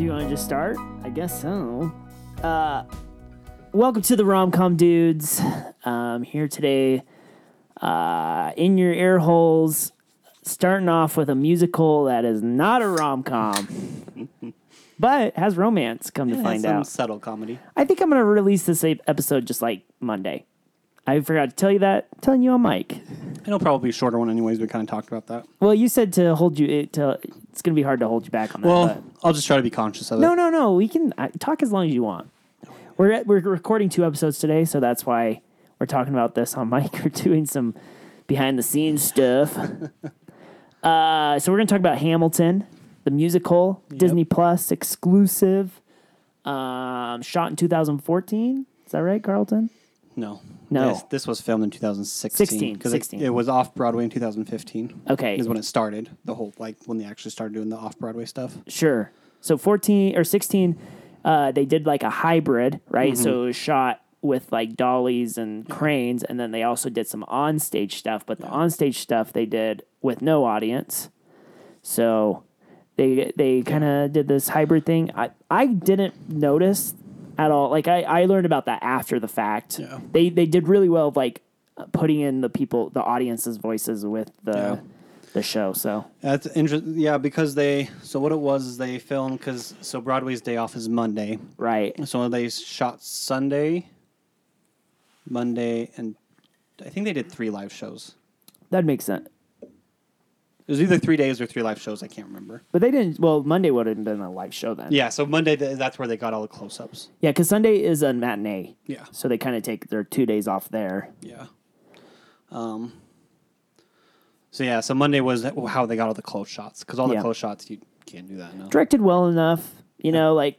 Do you want to just start? I guess so. Uh, welcome to the Romcom Dudes. Um, here today, uh, in your ear holes, starting off with a musical that is not a rom com, but has romance. Come to find some out, subtle comedy. I think I'm gonna release this ep- episode just like Monday. I forgot to tell you that. telling you on mic. It'll probably be a shorter one, anyways. We kind of talked about that. Well, you said to hold you. It, to, it's gonna be hard to hold you back on that. Well, but. I'll just try to be conscious of it. no, no. No. We can uh, talk as long as you want. We're at, we're recording two episodes today, so that's why we're talking about this on mic. We're doing some behind the scenes stuff. uh, so we're gonna talk about Hamilton, the musical, Disney Plus exclusive, um, shot in 2014. Is that right, Carlton? No. No. This, this was filmed in 2016. 16, 'cause 16. It, it was off Broadway in 2015. Okay. Is when it started. The whole, like, when they actually started doing the off Broadway stuff. Sure. So 14 or 16, uh, they did like a hybrid, right? So it was shot with like dollies and cranes, and then they also did some onstage stuff. But the onstage stuff they did with no audience. So they they kind of did this hybrid thing. I I didn't notice at all. Like I I learned about that after the fact. Yeah. They they did really well of like putting in the people the audience's voices with the Yeah. the show. So That's interesting. Yeah, because they, so what it was is they filmed, because, so Broadway's day off is Monday. right. So they shot Sunday, Monday, and I think they did three live shows. That makes sense. It was either three days or three live shows. I can't remember. But they didn't. Well, Monday would have been a live show then. Yeah, so Monday, th- that's where they got all the close ups. Yeah, because Sunday is a matinee. Yeah. So they kind of take their two days off there. Yeah. Um. So yeah, so Monday was how they got all the close shots because all the Yeah. close shots you can't do that. No. Directed well enough, you know, like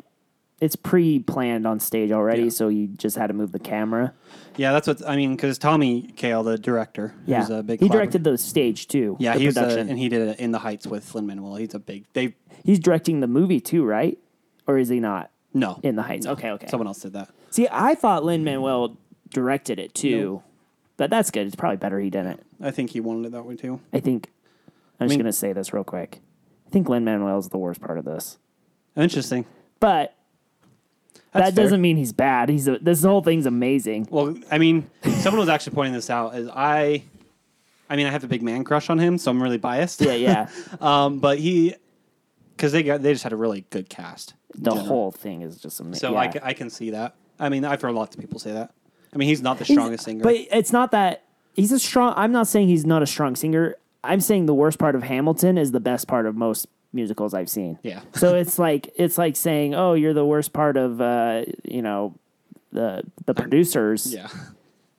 it's pre-planned on stage already, Yeah. so you just had to move the camera. Yeah, that's what I mean. Because Tommy Kail, the director, Yeah, a big. he directed the stage too. Yeah, the he's a, and he did it in the Heights with Lin Manuel. He's a big. They he's directing the movie too, right? Or is he not no in the Heights? Okay, okay. Someone else did that. See, I thought Lin Manuel directed it too, but that's good. It's probably better he didn't. I think he wanted it that way too. I think. I'm just mean- gonna say this real quick. I think Lin Manuel is the worst part of this, Interesting. but that fair. doesn't mean he's bad. He's a, this whole thing's amazing. Well, I mean, someone was actually pointing this out. Is I, I mean, I have a big man crush on him, so I'm really biased. Yeah, yeah. um, but he, because they got they just had a really good cast. the general. whole thing is just amazing. So yeah. I, I can see that. I mean, I've heard lots of people say that. I mean, he's not the strongest singer. But it's not that he's a strong. I'm not saying he's not a strong singer. I'm saying the worst part of Hamilton is the best part of most musicals I've seen. Yeah. So it's like it's like saying, oh, you're the worst part of uh, you know the the producers. yeah.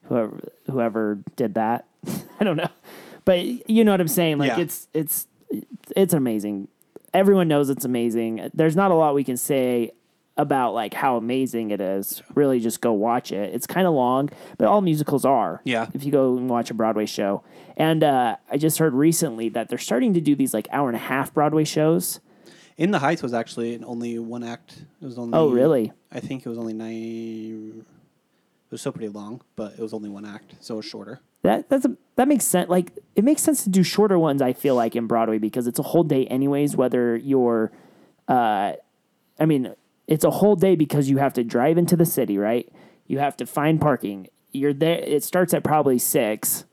Whoever whoever did that, I don't know, but you know what I'm saying. Like Yeah. it's it's it's amazing. Everyone knows it's amazing. There's not a lot we can say about like how amazing it is. Really, just go watch it. It's kind of long, but all musicals are. Yeah. If you go and watch a Broadway show, and uh, I just heard recently that they're starting to do these like hour and a half Broadway shows. In the Heights was actually only one act. It was only. Oh, really? I think it was only nine. It was still pretty long, but it was only one act, so it was shorter. That that's a, that makes sense. Like it makes sense to do shorter ones. I feel like in Broadway because it's a whole day anyways. Whether you're, uh, I mean, it's a whole day because you have to drive into the city, right? You have to find parking. You're there. It starts at probably six.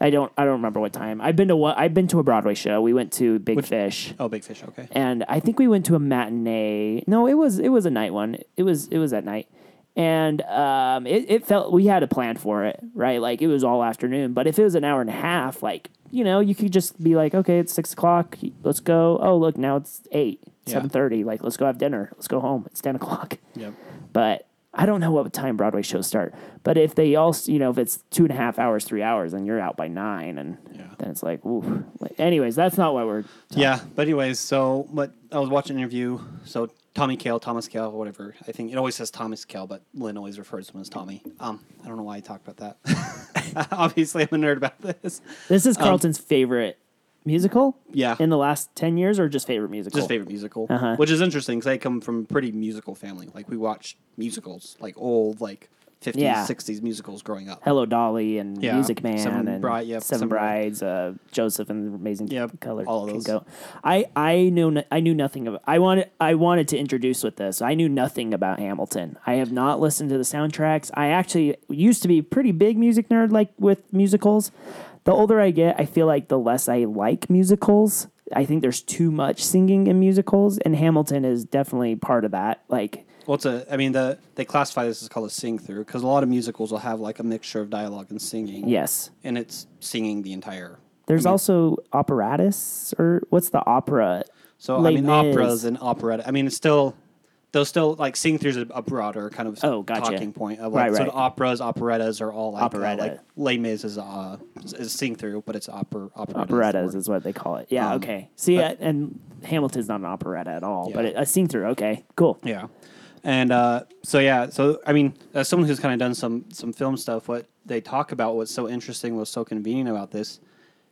I don't. I don't remember what time. I've been to what. I've been to a Broadway show. We went to Big Fish, Oh, Big Fish. Okay. and I think we went to a matinee. No, it was it was a night one. It was it was at night, and um, it it felt we had a plan for it, right? Like it was all afternoon. But if it was an hour and a half, like you know, you could just be like, okay, it's six o'clock. Let's go. Oh, look, now it's eight, Yeah. seven thirty. Like let's go have dinner. Let's go home. It's ten o'clock. Yep. But I don't know what time Broadway shows start. But if they all, you know, if it's two and a half hours, three hours, then you're out by nine, and Yeah. then it's like, ooh. Anyways, that's not what we're. Yeah, but anyways, so but I was watching an interview. So Tommy Kail, Thomas Kail, whatever. I think it always says Thomas Kail, but Lin always refers to him as Tommy. Um, I don't know why I talked about that. Obviously, I'm a nerd about this. This is Carlton's favorite musical Yeah, in the last 10 years or just favorite musical? just favorite musical, Uh-huh. which is interesting because I come from a pretty musical family. Like we watch musicals, like old like 50s, Yeah. 60s musicals growing up. Hello Dolly and Yeah, Music Man Seven and Bride- yep, Seven Seven Brides, uh, Joseph and the Amazing Yep, Color. all of those. Go. I I knew no- I knew nothing of I wanted I wanted to introduce with this. I knew nothing about Hamilton. I have not listened to the soundtracks. I actually used to be a pretty big music nerd, like with musicals. The older I get, I feel like the less I like musicals. I think there's too much singing in musicals, and Hamilton is definitely part of that. Like, Well, it's a, I mean, the they classify this as called a sing through because a lot of musicals will have like a mixture of dialogue and singing. yes, And it's singing the entire. there's I mean- also operettas, or what's the opera? So, I mean, Mis. operas and operetta. I mean, it's still, they'll still, like, sing throughs a, a broader kind of Oh, gotcha. talking point. Of like, So right. the operas, operettas are all like, uh, Operetta. like Les Mis is, uh, is sing through, but it's opera, operetta. Operettas word. is what they call it. Yeah, Um, okay. See, but- uh, and Hamilton's not an operetta at all, but it, a sing through. Okay, cool. Yeah, and uh, so yeah, so I mean, as someone who's kind of done some some film stuff, what they talk about, what's so interesting, what's so convenient about this,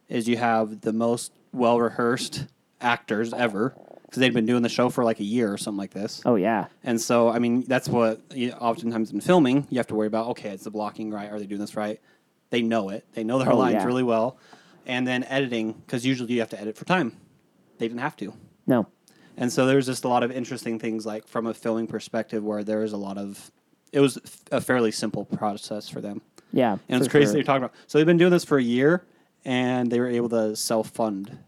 is you have the most well rehearsed actors ever because they'd been doing the show for like a year or something like this. Oh yeah, And so, I mean, that's what you oftentimes in filming you have to worry about. Okay, is the blocking right? Are they doing this right? They know it. They know their Oh, lines yeah. really well. And then editing, because usually you have to edit for time. They didn't have to. no, And so there's just a lot of interesting things, like from a filming perspective, where there is a lot of. It was a fairly simple process for them, yeah. and it's crazy sure. that you're talking about. So they've been doing this for a year, and they were able to self fund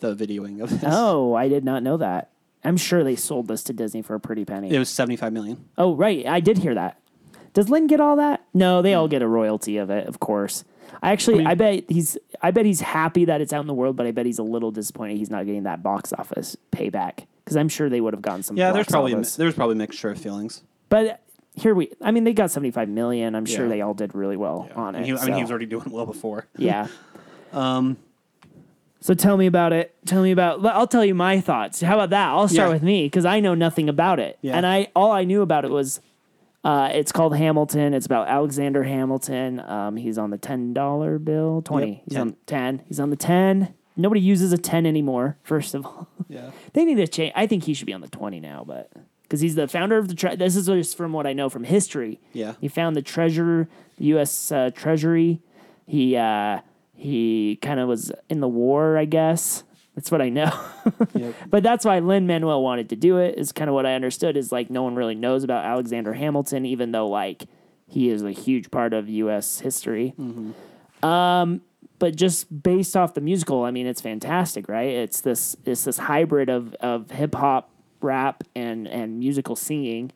the videoing of this. Oh, I did not know that. I'm sure they sold this to Disney for a pretty penny. it was seventy five million. oh, right, I did hear that. Does Lin get all that? No, they all get a royalty of it, of course. I actually, I, bet he's, I bet he's happy that it's out in the world, but I bet he's a little disappointed he's not getting that box office payback because I'm sure they would have gotten some. Yeah, there's probably office. there's probably a mixture of feelings. But here we, I mean, they got 75 million. I'm sure they all did really well on And it. he, I mean, he was already doing well before. yeah. Um, So tell me about it. Tell me about. I'll tell you my thoughts. How about that? I'll start Yeah. with me because I know nothing about it. Yeah. And I all I knew about it was, uh, it's called Hamilton. It's about Alexander Hamilton. Um, he's on the ten dollar bill. Twenty. Yep, he's 10. on ten. He's on the ten. Nobody uses a ten anymore. First of all, yeah. they need to change. I think he should be on the twenty now, but because he's the founder of the. Tre- this is just from what I know from history. Yeah. He found the treasurer, the U.S. Uh, Treasury. He uh, he kind of was in the war, I guess. That's what I know. Yep. but that's why Lin Manuel wanted to do it. Is kind of what I understood. Is like no one really knows about Alexander Hamilton, even though like he is a huge part of U.S. history. Um, but just based off the musical, I mean, it's fantastic, right? It's this it's this hybrid of of hip hop, rap, and and musical singing,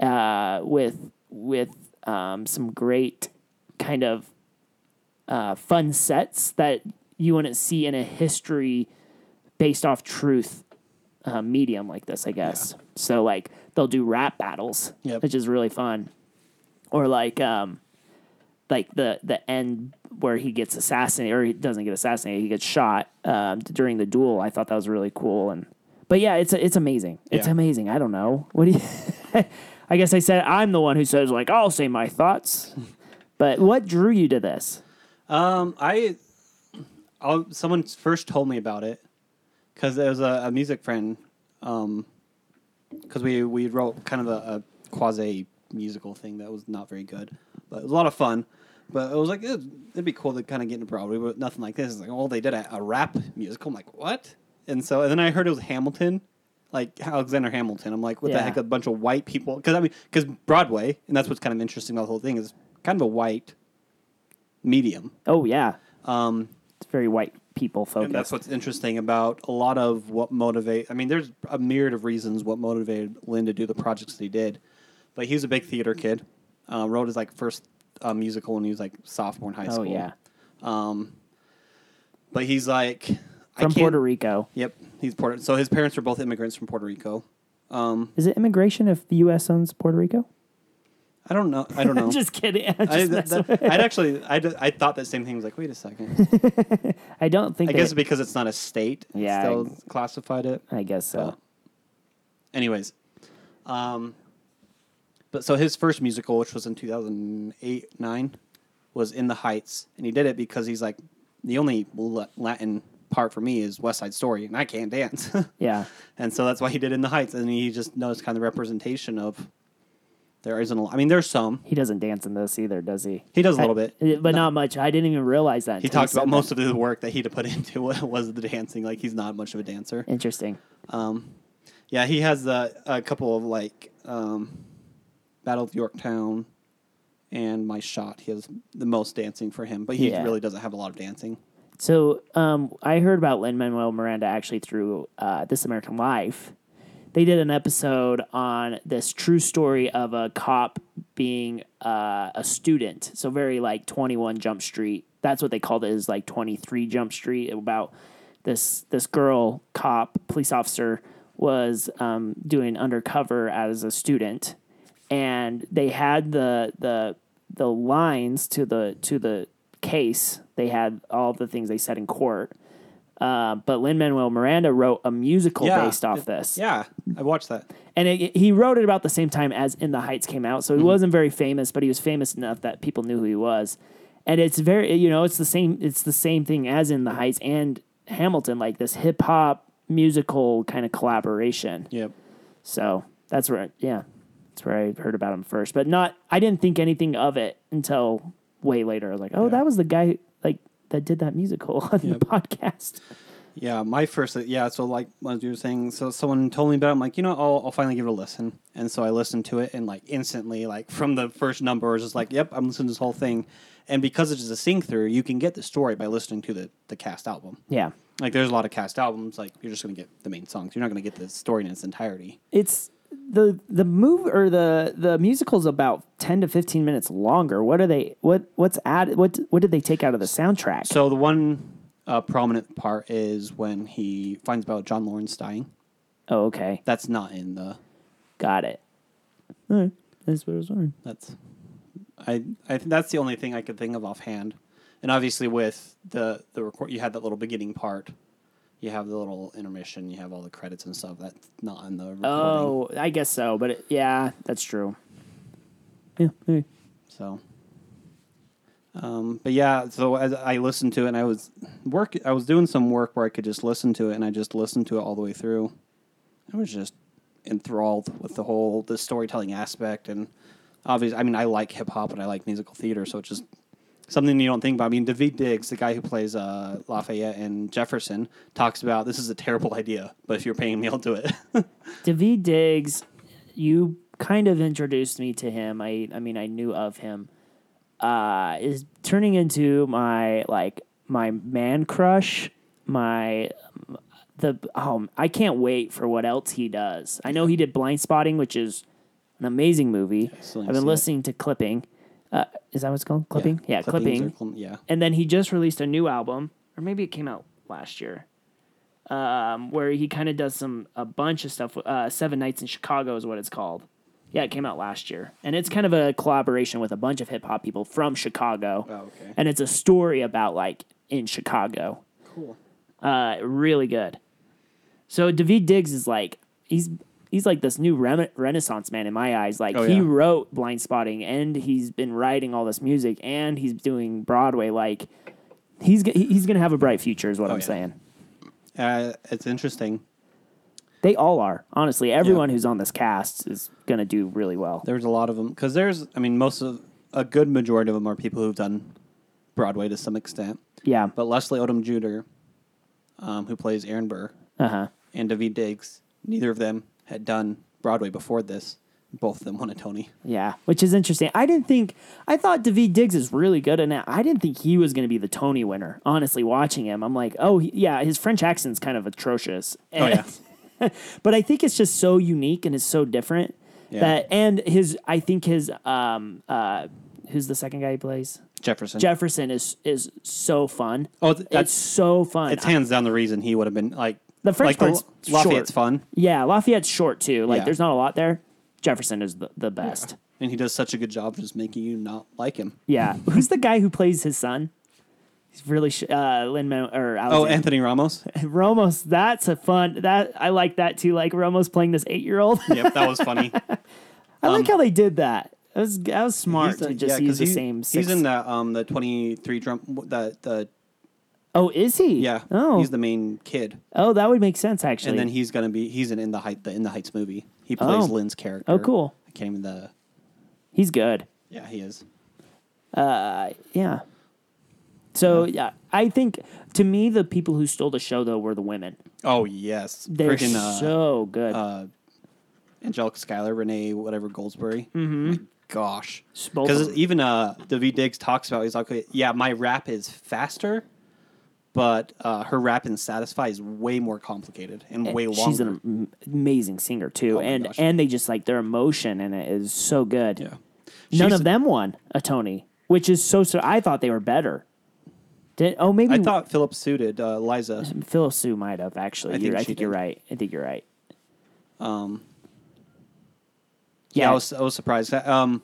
uh, with with um, some great kind of uh, fun sets that you wouldn't see in a history based off truth uh, medium like this, I guess. So like they'll do rap battles, Yep. which is really fun, or like um, like the the end where he gets assassinated or he doesn't get assassinated, he gets shot um, during the duel. I thought that was really cool and. But yeah, it's it's amazing. It's Yeah. amazing. I don't know. What do you? I guess I said I'm the one who says like I'll say my thoughts. But what drew you to this? Um, I, I'll, someone first told me about it because there was a, a music friend. Um, because we we wrote kind of a, a quasi musical thing that was not very good, but it was a lot of fun. But it was like it'd, it'd be cool to kind of get into Broadway, but nothing like this. It's like, oh, they did a, a rap musical. I'm like, what? And so and then I heard it was Hamilton, like Alexander Hamilton. I'm like, what Yeah. the heck? A bunch of white people? Because I mean, because Broadway, and that's what's kind of interesting about the whole thing is kind of a white medium. Oh yeah, Um, it's very white people and that's what's interesting about a lot of what motivate. I mean, there's a myriad of reasons what motivated Lin to do the projects that he did, but he was a big theater kid. Uh, wrote his like first uh, musical when he was like sophomore in high school. Oh school. yeah, Um, but he's like from Puerto Rico. Yep, he's Puerto. So his parents were both immigrants from Puerto Rico. Um, Is it immigration if the U.S. owns Puerto Rico? I don't know. I don't know. just kidding. I'm I, just that, that- I'd actually, I, I thought that same thing. I was like, wait a second. I don't think. I guess because it's not a state, Yeah, still I- classified it. I guess so. Anyways, um, but so his first musical, which was in two thousand eight nine, was in the Heights, and he did it because he's like the only La- Latin part for me is West Side Story, and I can't dance, yeah, and so that's why he did in the Heights, and he just knows kind of the representation of There isn't. A, I mean, there's some. He doesn't dance in this either, does he? He does a little bit. Uh, but not much. I didn't even realize that. He said about most of the work that he had to put into it was the dancing. Like he's not much of a dancer. Interesting. Um, Yeah, he has the, a couple of like um, Battle of Yorktown and My Shot. He has the most dancing for him, but he Yeah. really doesn't have a lot of dancing. So um, I heard about Lin Manuel Miranda actually through uh, This American Life. They did an episode on this true story of a cop being uh, a student. So very like Twenty One Jump Street. That's what they called it. Is like Twenty Three Jump Street about this this girl cop police officer was um, doing undercover as a student, and they had the the the lines to the to the case. They had all the things they said in court. Uh, but Lin Manuel Miranda wrote a musical Yeah. based off this, Yeah, I watched that. and it, he wrote it about the same time as In the Heights came out. So he wasn't very famous, but he was famous enough that people knew who he was. And it's very, you know, it's the same. It's the same thing as In the Heights and Hamilton, like this hip hop musical kind of collaboration. Yep. So that's where, yeah, that's where I heard about him first. But not, I didn't think anything of it until way later. I was like, oh, that was the guy like that did that musical on the podcast. Yeah, my first, uh, yeah. So like what you were saying, so someone told me about. it. I'm like, you know, I'll, I'll finally give it a listen. And so I listened to it, and like instantly, like from the first number, I was just like, yep, I'm listening to this whole thing. And because it's a sing through, you can get the story by listening to the the cast album. Yeah. Like there's a lot of cast albums, like you're just gonna get the main songs. You're not gonna get the story in its entirety. It's the the move or the the musical's about 10 to 15 minutes longer. What are they what what's added what what did they take out of the soundtrack? So the one uh, prominent part is when he finds out John Laurens dying. oh, okay. That's not in the. Got it. All right. That's what I was wondering. That's. I I think that's the only thing I could think of offhand, and obviously with the the record, you had that little beginning part. You have the little intermission. You have all the credits and stuff. That's not in the recording. Oh, I guess so, but it, yeah, that's true. Yeah, maybe. So, um, but yeah, so as I listened to it, and I was work, I was doing some work where I could just listen to it, and I just listened to it all the way through. I was just enthralled with the whole the storytelling aspect, and obviously, I mean, I like hip hop and I like musical theater, so it just something you don't think about. I mean, David Diggs, the guy who plays uh, Lafayette and Jefferson, talks about this is a terrible idea, but if you're paying me, I'll do it. David Diggs, you kind of introduced me to him. I I mean I knew of him. Uh is turning into my like my man crush, my the um I can't wait for what else he does. I know he did Blind Spotting, which is an amazing movie. still I've been listening to Clipping. Uh, is that what it's called? Clipping? Yeah, Clippings Clipping. cl- yeah. And then he just released a new album, or maybe it came out last year, um, where he kind of does some a bunch of stuff. Uh, Seven Nights in Chicago is what it's called. Yeah, it came out last year, and it's kind of a collaboration with a bunch of hip hop people from Chicago. Oh, okay. And it's a story about like in Chicago. Cool. Uh, really good. So David Diggs is like he's he's like this new renaissance man in my eyes. Like Oh, he yeah. wrote Blind Spotting, and he's been writing all this music, and he's doing Broadway. Like he's g- he's gonna have a bright future, is what I'm yeah. saying. Uh, it's interesting. They all are honestly. Everyone who's on this cast is gonna do really well. There's a lot of them because there's, I mean, most of a good majority of them are people who've done Broadway to some extent. Yeah. But Leslie Odom Jr., um, who plays Aaron Burr, Uh huh. and David Diggs, neither of them had done Broadway before this. Both of them won a Tony. Yeah, which is interesting. I didn't think I thought David Diggs is really good in it. I didn't think he was going to be the Tony winner. Honestly, watching him, I'm like, oh he- yeah, his French accent's kind of atrocious. Oh, yeah. but I think it's just so unique and it's so different Yeah. that and his I think his um uh who's the second guy he plays Jefferson. Jefferson is is so fun. Oh, th- it's that's- so fun. it's hands down the reason he would have been like The French like part's Lafayette's short. fun, yeah, Lafayette's short too. Like Yeah. there's not a lot there. Jefferson is the, the best. and he does such a good job just making you not like him. Yeah. Who's the guy who plays his son? He's really sh- uh Lin or Oh, Alexander. Anthony Ramos. Ramos. That's a fun that I like that too. Like Ramos playing this eight year old. yep, that was funny. I like how they did that. That was that was smart Um, to just use the he- same. He's in that um the twenty three drum the the Oh, is he? yeah Oh, he's the main kid. oh, that would make sense actually. And then he's gonna be he's in in the height the in the heights movie. He plays Oh. Lin's character. Oh, cool. I can't even the He's good. Yeah, he is. Uh, Yeah. So yeah, I think to me the people who stole the show though were the women. Oh yes, They're freaking uh, so good. uh, Angelica Schuyler, Renee, whatever Goldsberry. Mm-hmm. My gosh, Just both of because even uh, David Diggs talks about he's like, yeah, my rap is faster, but uh, her rap in Satisfy is way more complicated and, way longer. She's an am- amazing singer too, Oh and gosh. and they just like their emotion in it is so good. yeah, None She's- of them won a Tony, which is so. so I thought they were better. Did oh maybe I thought Philip suited uh, Liza. Phillipa Soo might have actually. I You're- think I think you're right. I think you're right. Um, Yeah, yeah, I was I was surprised. Um,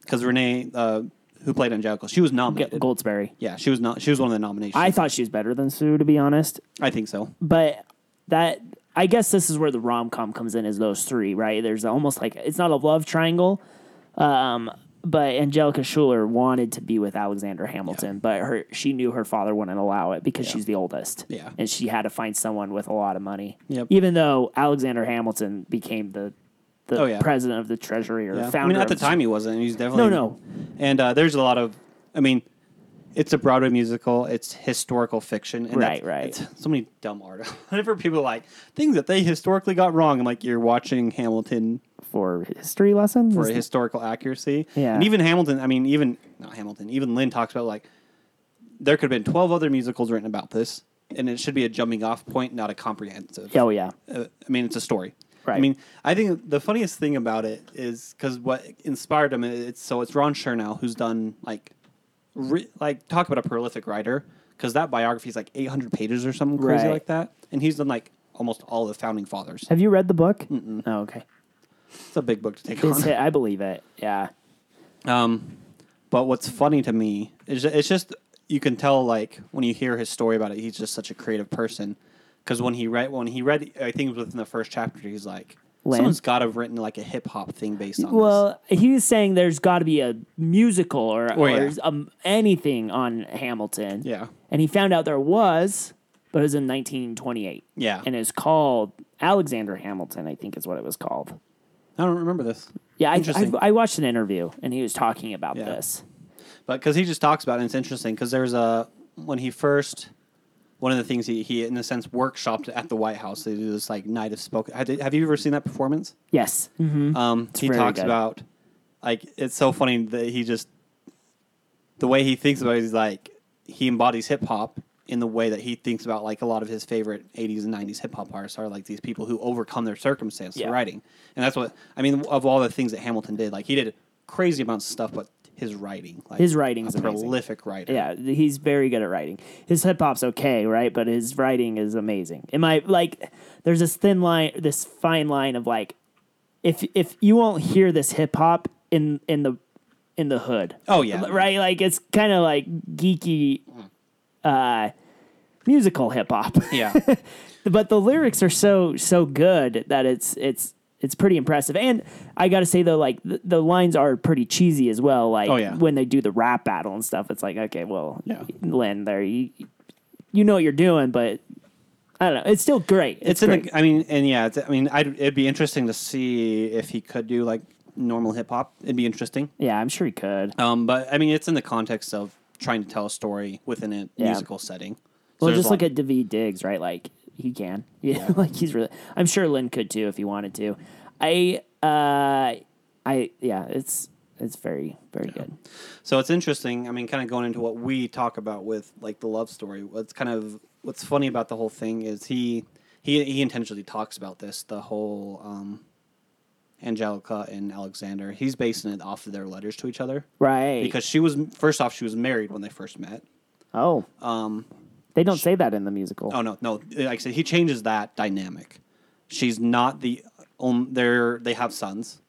because Renee, uh, who played Angelica, she was nominated. Goldsberry. Yeah, she was not. She was one of the nominations. I thought she was better than Soo, to be honest. I think so. but that I guess this is where the rom com comes in is those three, right? There's almost like it's not a love triangle. Um, but Angelica Schuyler wanted to be with Alexander Hamilton, but her she knew her father wouldn't allow it because Yeah. she's the oldest. Yeah. And she had to find someone with a lot of money. Yep. Even though Alexander Hamilton became the the Oh, yeah. president of the treasury or Yeah. founder. I mean, at the time he wasn't. He's definitely No, no. And uh, there's a lot of. I mean, it's a Broadway musical. It's historical fiction. And Right, that's- right. It's so many dumb art. Whenever people are like things that they historically got wrong, I'm like, you're watching Hamilton for history lessons. for Is- historical accuracy. Yeah. And even Hamilton, I mean, even not Hamilton, even Lin talks about like there could have been 12 other musicals written about this, and it should be a jumping off point, not a comprehensive. oh yeah, Uh, I mean, it's a story. I mean, I think the funniest thing about it is because what inspired him. It's so it's Ron Chernow who's done like, re, like talk about a prolific writer because that biography is like 800 pages or something crazy Right. like that, and he's done like almost all the founding fathers. have you read the book? Oh, okay. It's a big book to take It's, on. I believe it. Yeah. Um, but what's funny to me is ju- it's just you can tell like when you hear his story about it, he's just such a creative person. Because when he read when he read, I think it was within the first chapter, he's like, Lin? someone's got to have written like a hip hop thing based on. Well, he was saying there's got to be a musical or, Oh, or yeah. um, anything on Hamilton. Yeah. And he found out there was, but it was in 1928. Yeah. And it's called Alexander Hamilton, I think is what it was called. I don't remember this. Yeah, I, I. I watched an interview and he was talking about Yeah. this. But because he just talks about it, and it's interesting because there's a when he first one of the things he, he in a sense workshopped at the White House. They do this like night of spoken. Have have you ever seen that performance? Yes. hmm Um, he very talks good. about like it's so funny that he just the way he thinks about it is like he embodies hip hop in the way that he thinks about like a lot of his favorite 80s and 90s hip hop artists are like these people who overcome their circumstance Yeah. through writing. And that's what I mean of all the things that Hamilton did. Like he did crazy amounts of stuff, but his writing, like His writing's a amazing. prolific writer. Yeah, he's very good at writing. His hip hop's okay, right? But his writing is amazing. Am I like? There's this thin line, this fine line of like, if if you won't hear this hip hop in in the in the hood. Oh, yeah. right. Like it's kind of like geeky, uh, musical hip hop. Yeah. but the lyrics are so so good that it's it's it's pretty impressive. And I got to say though, like the, the lines are pretty cheesy as well. Like Oh, yeah. when they do the rap battle and stuff, it's like okay, well, Yeah. Lin, there you you know what you're doing, but I don't know. It's still great. it's in the. I mean, and yeah, it's, I mean, I'd, it'd be interesting to see if he could do like normal hip hop. It'd be interesting. yeah, I'm sure he could. Um, but I mean, it's in the context of trying to tell a story within a Yeah. musical setting. So well, just a look at David Diggs, right? Like he can, yeah, like he's really. I'm sure Lin could too if he wanted to. I, uh, I, yeah, it's it's very very good. So it's interesting. I mean, kind of going into what we talk about with like the love story. What's kind of what's funny about the whole thing is he he he intentionally talks about this. The whole um, Angelica and Alexander. He's basing it off of their letters to each other Right. because she was first off she was married when they first met. oh, Um, they don't say that in the musical. Oh no, no. Like I said, he changes that dynamic. She's not the um. They're they have sons.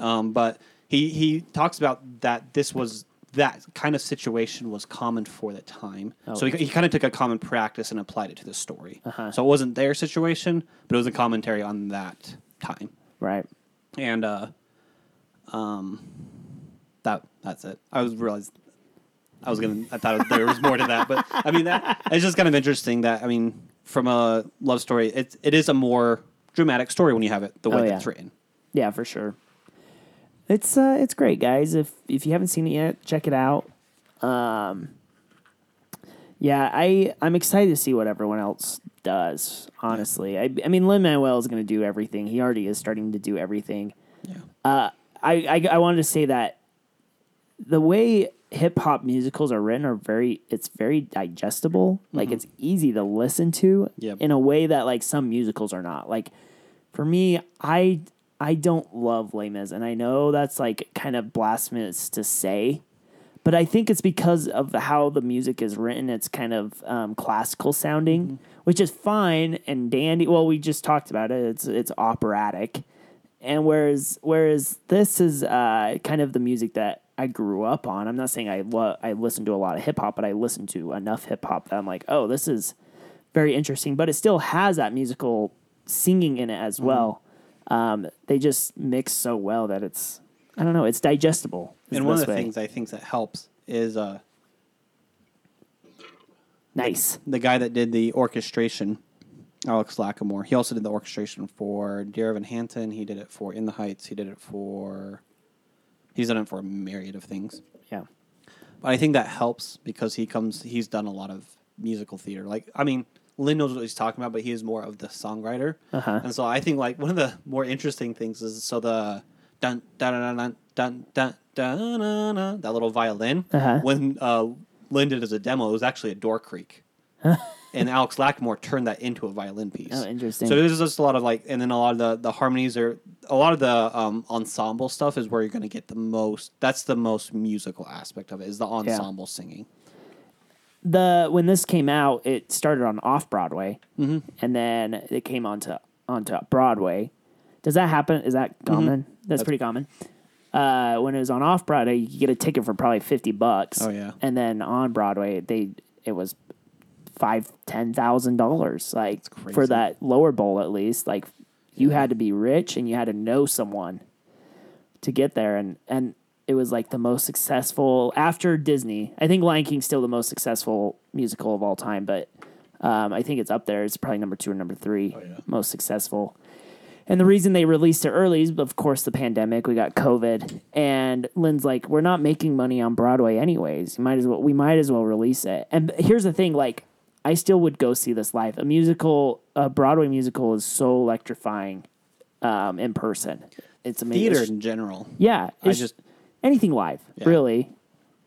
Um, but he he talks about that this was that kind of situation was common for the time. Oh. So he, he kind of took a common practice and applied it to the story. Uh-huh. So it wasn't their situation, but it was a commentary on that time. Right. And uh, um, that that's it. I was realized I was gonna. I thought there was more to that, but I mean that it's just kind of interesting that I mean from a love story, it it is a more dramatic story when you have it the way Oh, that it's written. Yeah, for sure. It's uh, it's great, guys. If if you haven't seen it yet, check it out. Um, yeah, I I'm excited to see what everyone else does. Honestly, I I mean, Lin Manuel is going to do everything. He already is starting to do everything. Yeah. Uh, I, I I wanted to say that the way hip hop musicals are written are very it's very digestible. Like it's easy to listen to Yep. in a way that like some musicals are not. Like for me, I I don't love Les Mis, and I know that's like kind of blasphemous to say, but I think it's because of the, how the music is written. It's kind of um, classical sounding, which is fine and dandy. Well, we just talked about it. It's it's operatic, and whereas whereas this is uh, kind of the music that I grew up on. I'm not saying I lo- I listen to a lot of hip hop, but I listen to enough hip hop that I'm like, oh, this is very interesting. But it still has that musical singing in it as well. Um, they just mix so well that it's I don't know, it's digestible. And one of the way. things I think that helps is uh, nice. the guy that did the orchestration, Alex Lacamoire. He also did the orchestration for Dear Evan Hansen. He did it for In the Heights. He did it for. He's done it for a myriad of things. Yeah. But I think that helps because he comes. He's done a lot of musical theater. Like I mean, Lin knows what he's talking about, but he is more of the songwriter. Uh-huh. And so I think like one of the more interesting things is so the dun dun dun dun dun dun dun dun, dun that little violin Uh-huh. when uh, Lin did as a demo, it was actually a door creak. and Alex Lacamoire turned that into a violin piece. Oh, interesting. So there's just a lot of like, and then a lot of the the harmonies are a lot of the um, ensemble stuff is where you're going to get the most. That's the most musical aspect of it is the ensemble singing. the when this came out, it started on off Broadway, Mm-hmm. and then it came onto onto Broadway. Does that happen? Is that common? That's, pretty common. Uh, when it was on off Broadway, you could get a ticket for probably fifty bucks. Oh, yeah. and then on Broadway, they it was five ten thousand dollars, like for that lower bowl at least. Like you had to be rich and you had to know someone to get there, and and it was like the most successful after Disney. I think Lion King's still the most successful musical of all time, but um, I think it's up there. It's probably number two or number three yeah. most successful. And the reason they released it early is, of course, the pandemic. We got COVID, and Lin's like, "We're not making money on Broadway, anyways. You might as well. We might as well release it." And here's the thing: like, I still would go see this live. A musical, a Broadway musical, is so electrifying um, in person. It's amazing. Theater in general. yeah, I just anything live, Yeah. really.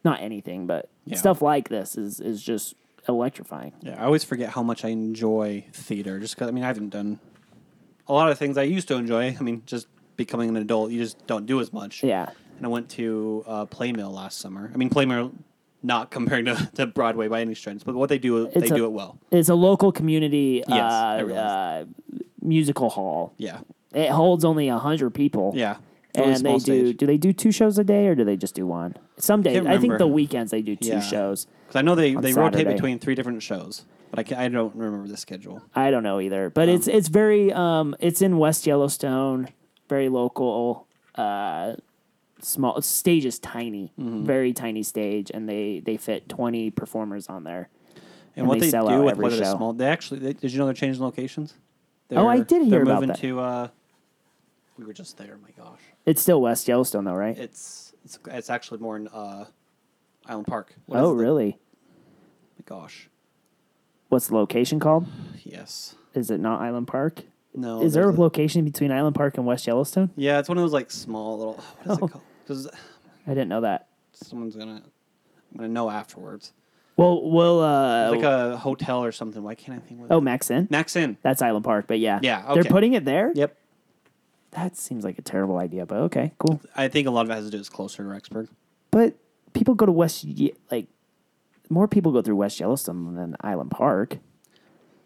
Not anything, but Yeah. stuff like this is is just electrifying. yeah, I always forget how much I enjoy theater. Just because I mean I haven't done a lot of things I used to enjoy. I mean, just becoming an adult, you just don't do as much. Yeah, And I went to uh, Playmill last summer. I mean, Playmill, not comparing to, to Broadway by any stretch, but what they do, It's they a- do it well. it's a local community Yes, uh, uh, musical hall. Yeah, It holds only hundred people. yeah. Really and they small do. stage. Do they do two shows a day, or do they just do one? Some days, I think the weekends they do two Yeah. shows. Because I know they, they rotate between three different shows, but I, can, I don't remember the schedule. I don't know either, but it's it's very um it's in West Yellowstone, very local. Uh, small stage is tiny, Mm-hmm. very tiny stage, and they they fit twenty performers on there. And, And what they they, sell do out with what show. small, they actually, they, did you know they're changing locations? Oh, I They're- did hear they're about moving that. to, uh, we were just there, my gosh. It's still West Yellowstone though, right? It's, it's, it's actually more in uh, Island Park. What oh, is the- really? my gosh. What's the location called? Yes. Is it not Island Park? No. Is there a location between Island Park and West Yellowstone? Yeah, it's one of those like small little. What is Oh. it called? Because I didn't know that. someone's gonna, I'm gonna know afterwards. Well, we'll uh, like a hotel or something. Why can't I think? What oh Max Inn. Max Inn. That's Island Park, but yeah, Yeah, they're putting it there. Yep. That seems like a terrible idea, but okay, cool. I think a lot of it has to do with it's closer to Rexburg. But people go to West, Ye- like more people go through West Yellowstone than Island Park.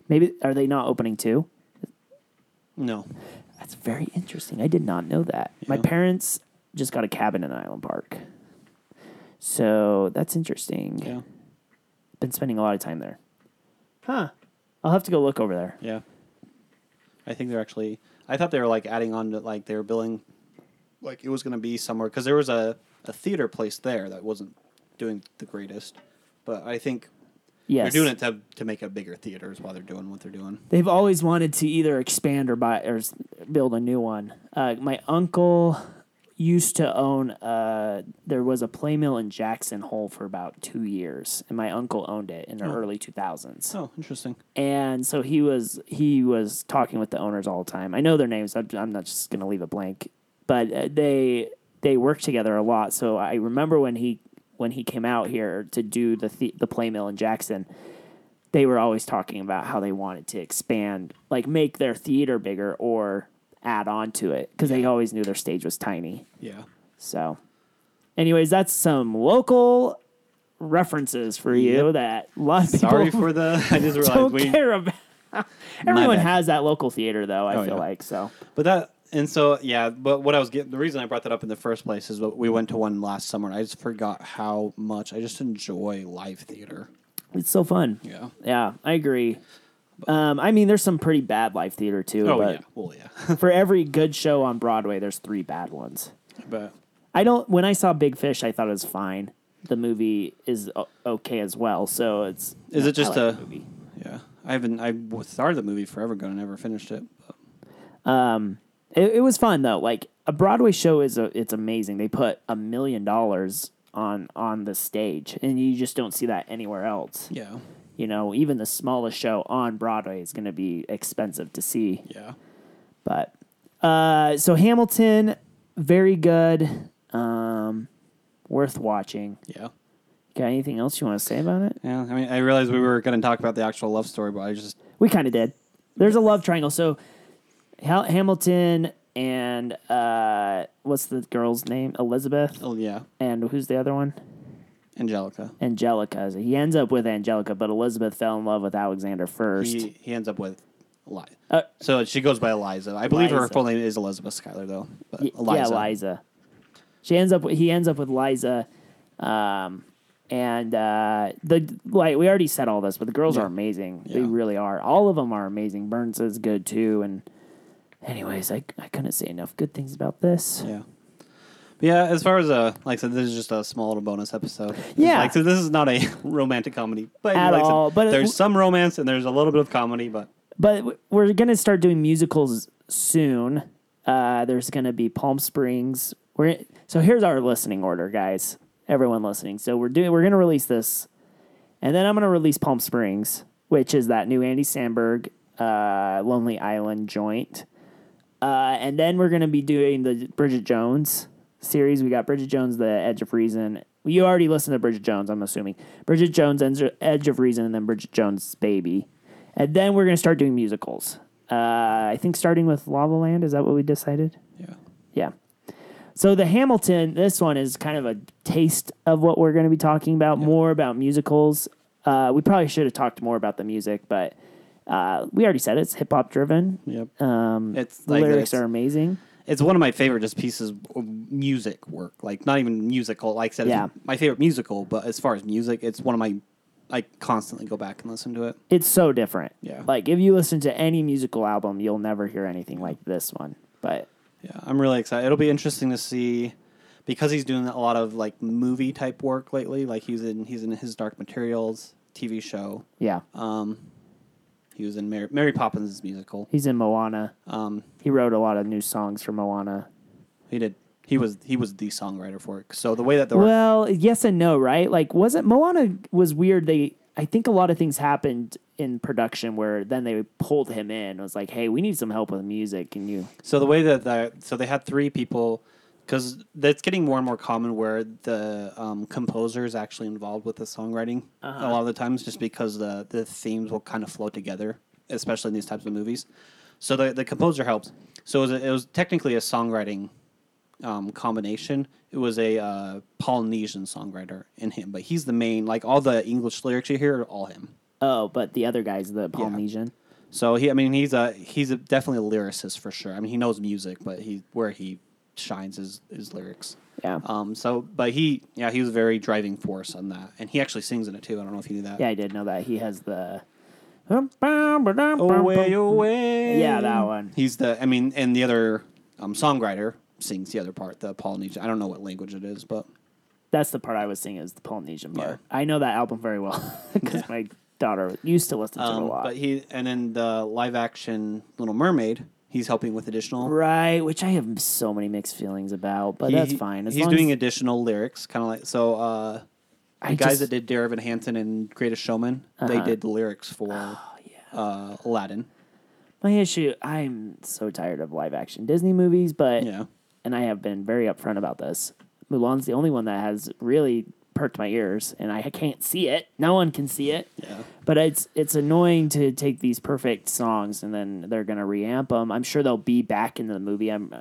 Maybe are they not opening too? No. That's very interesting. I did not know that. My Yeah. parents just got a cabin in Island Park, so that's interesting. Yeah. Been spending a lot of time there. Huh. I'll have to go look over there. Yeah. I think they're actually. I thought they were like adding on to like they were billing, like it was going to be somewhere because there was a a theater place there that wasn't doing the greatest, but I think Yes, they're doing it to to make a bigger theater is why they're doing what they're doing. They've always wanted to either expand or buy or build a new one. Uh, my uncle used to own uh there was a play mill in Jackson Hole for about two years, and my uncle owned it in the early two thousands. Oh, interesting. And so he was he was talking with the owners all the time. I know their names. I'm, I'm not just gonna leave it blank, but uh, they they worked together a lot. So I remember when he when he came out here to do the the, the play mill in Jackson, they were always talking about how they wanted to expand, like make their theater bigger or add on to it because they always knew their stage was tiny. Yeah. So, anyways, that's some local references for you Yep. that a lot of people Sorry for the. I just realized don't we. care about. Everyone has that local theater, though. I Oh, feel yeah. like so. But that and so yeah, but what I was getting the reason I brought that up in the first place is that we went to one last summer and I just forgot how much I just enjoy live theater. It's so fun. Yeah. Yeah, I agree. Um, I mean, there's some pretty bad live theater too. Oh but yeah. Well yeah. for every good show on Broadway, there's three bad ones. but I don't. When I saw Big Fish, I thought it was fine. The movie is o- okay as well. So it's. Is it just like a- movie? yeah, I haven't I started the movie forever ago and never finished it. But Um, it, it was fun though. Like a Broadway show is a, it's amazing. They put a million dollars on on the stage, and you just don't see that anywhere else. yeah. You know, even the smallest show on Broadway is going to be expensive to see. Yeah. But uh, so Hamilton, very good, um, worth watching. Yeah. Got anything else you want to say about it? Yeah. I mean I realized we were gonna talk about the actual love story, but I just We kind of did. There's a love triangle. So Hal- Hamilton and uh, what's the girl's name? Elizabeth. oh yeah. And who's the other one? Angelica. Angelica. He ends up with Angelica, but Elizabeth fell in love with Alexander first. He he ends up with Eli. Uh, So she goes by Eliza. I believe her full name is Elizabeth Schuyler though. But Y- Eliza. Yeah, Liza. She ends up. He ends up with Liza, um, and uh, the like we already said all this, but the girls Yeah. are amazing. They really are. All of them are amazing. Burns is good too. And anyways, I I couldn't say enough good things about this. Yeah. Yeah, as far as uh, like I said, this is just a small little bonus episode. Yeah. like so this is not a romantic comedy, but At like I said, all, but it- there's some romance and there's a little bit of comedy, but But we're gonna start doing musicals soon. Uh, there's gonna be Palm Springs. We're so here's our listening order, guys. Everyone listening. So we're doing. We're gonna release this, and then I'm gonna release Palm Springs, which is that new Andy Samberg, uh, Lonely Island joint. Uh, and then we're gonna be doing the Bridget Jones series. We got Bridget Jones, The Edge of Reason. You already listened to Bridget Jones, I'm assuming. Bridget Jones, Edge- Edge of Reason, and then Bridget Jones' Baby. And then we're gonna start doing musicals. Uh, I think starting with La La Land. Is that what we decided? yeah, Yeah. So the Hamilton, this one is kind of a taste of what we're going to be talking about. More about musicals. Uh, we probably should have talked more about the music, but uh, we already said it. it's hip hop driven. yep. Um, It's the like lyrics it's- are amazing. It's one of my favorite just pieces of music work. Like not even musical. Like I said, Yeah. it's my favorite musical. But as far as music, it's one of my. I constantly go back and listen to it. It's so different. Yeah. Like if you listen to any musical album, you'll never hear anything like this one. But Yeah, I'm really excited. It'll be interesting to see because he's doing a lot of like movie type work lately. Like he's in he's in his Dark Materials TV show. yeah, Um, he was in Mary, Mary Poppins musical. he's in Moana. Um, He wrote a lot of new songs for Moana. he did. He was he was the songwriter for it. So the way that the Well, yes and no, right? Like, was it Moana was weird. They, I think a lot of things happened in production where then they pulled him in. It was like, hey, we need some help with music. Can you? so the way that the, so they had three people because that's getting more and more common where the um, composer is actually involved with the songwriting Uh-huh. a lot of the times just because the the themes will kind of flow together especially in these types of movies so the, the composer helps so it was, a, it was technically a songwriting um, combination it was a uh, polynesian songwriter in him but he's the main like all the english lyrics you hear are all him Oh, but the other guy's the Polynesian. so he, I mean, he's a he's a, definitely a lyricist for sure. I mean, he knows music, but he where he shines is his lyrics. Yeah. Um. So, but he, yeah, he was a very driving force on that, and he actually sings in it too. I don't know if you knew that. yeah, I did know that. He has the. Away, away. Yeah, that one. He's the. I mean, and the other um, songwriter sings the other part, the Polynesian. I don't know what language it is, but That's the part I was singing is the Polynesian part. Yeah. I know that album very well because my daughter used to listen to it a um, lot. but he and then the live action Little Mermaid. He's helping with additional. Right, which I have so many mixed feelings about, but He- that's fine. As he's doing as, additional lyrics, kind of like so. Uh, the guys just- that did Dear Evan Hansen and Greatest Showman, they Uh-huh. did the lyrics for Oh, uh, Aladdin. my issue. I'm so tired of live action Disney movies, but Yeah, and I have been very upfront about this. Mulan's the only one that has really perked my ears, and I can't see it. No one can see it. yeah. But it's it's annoying to take these perfect songs and then they're gonna reamp them. I'm sure they'll be back in the movie. I'm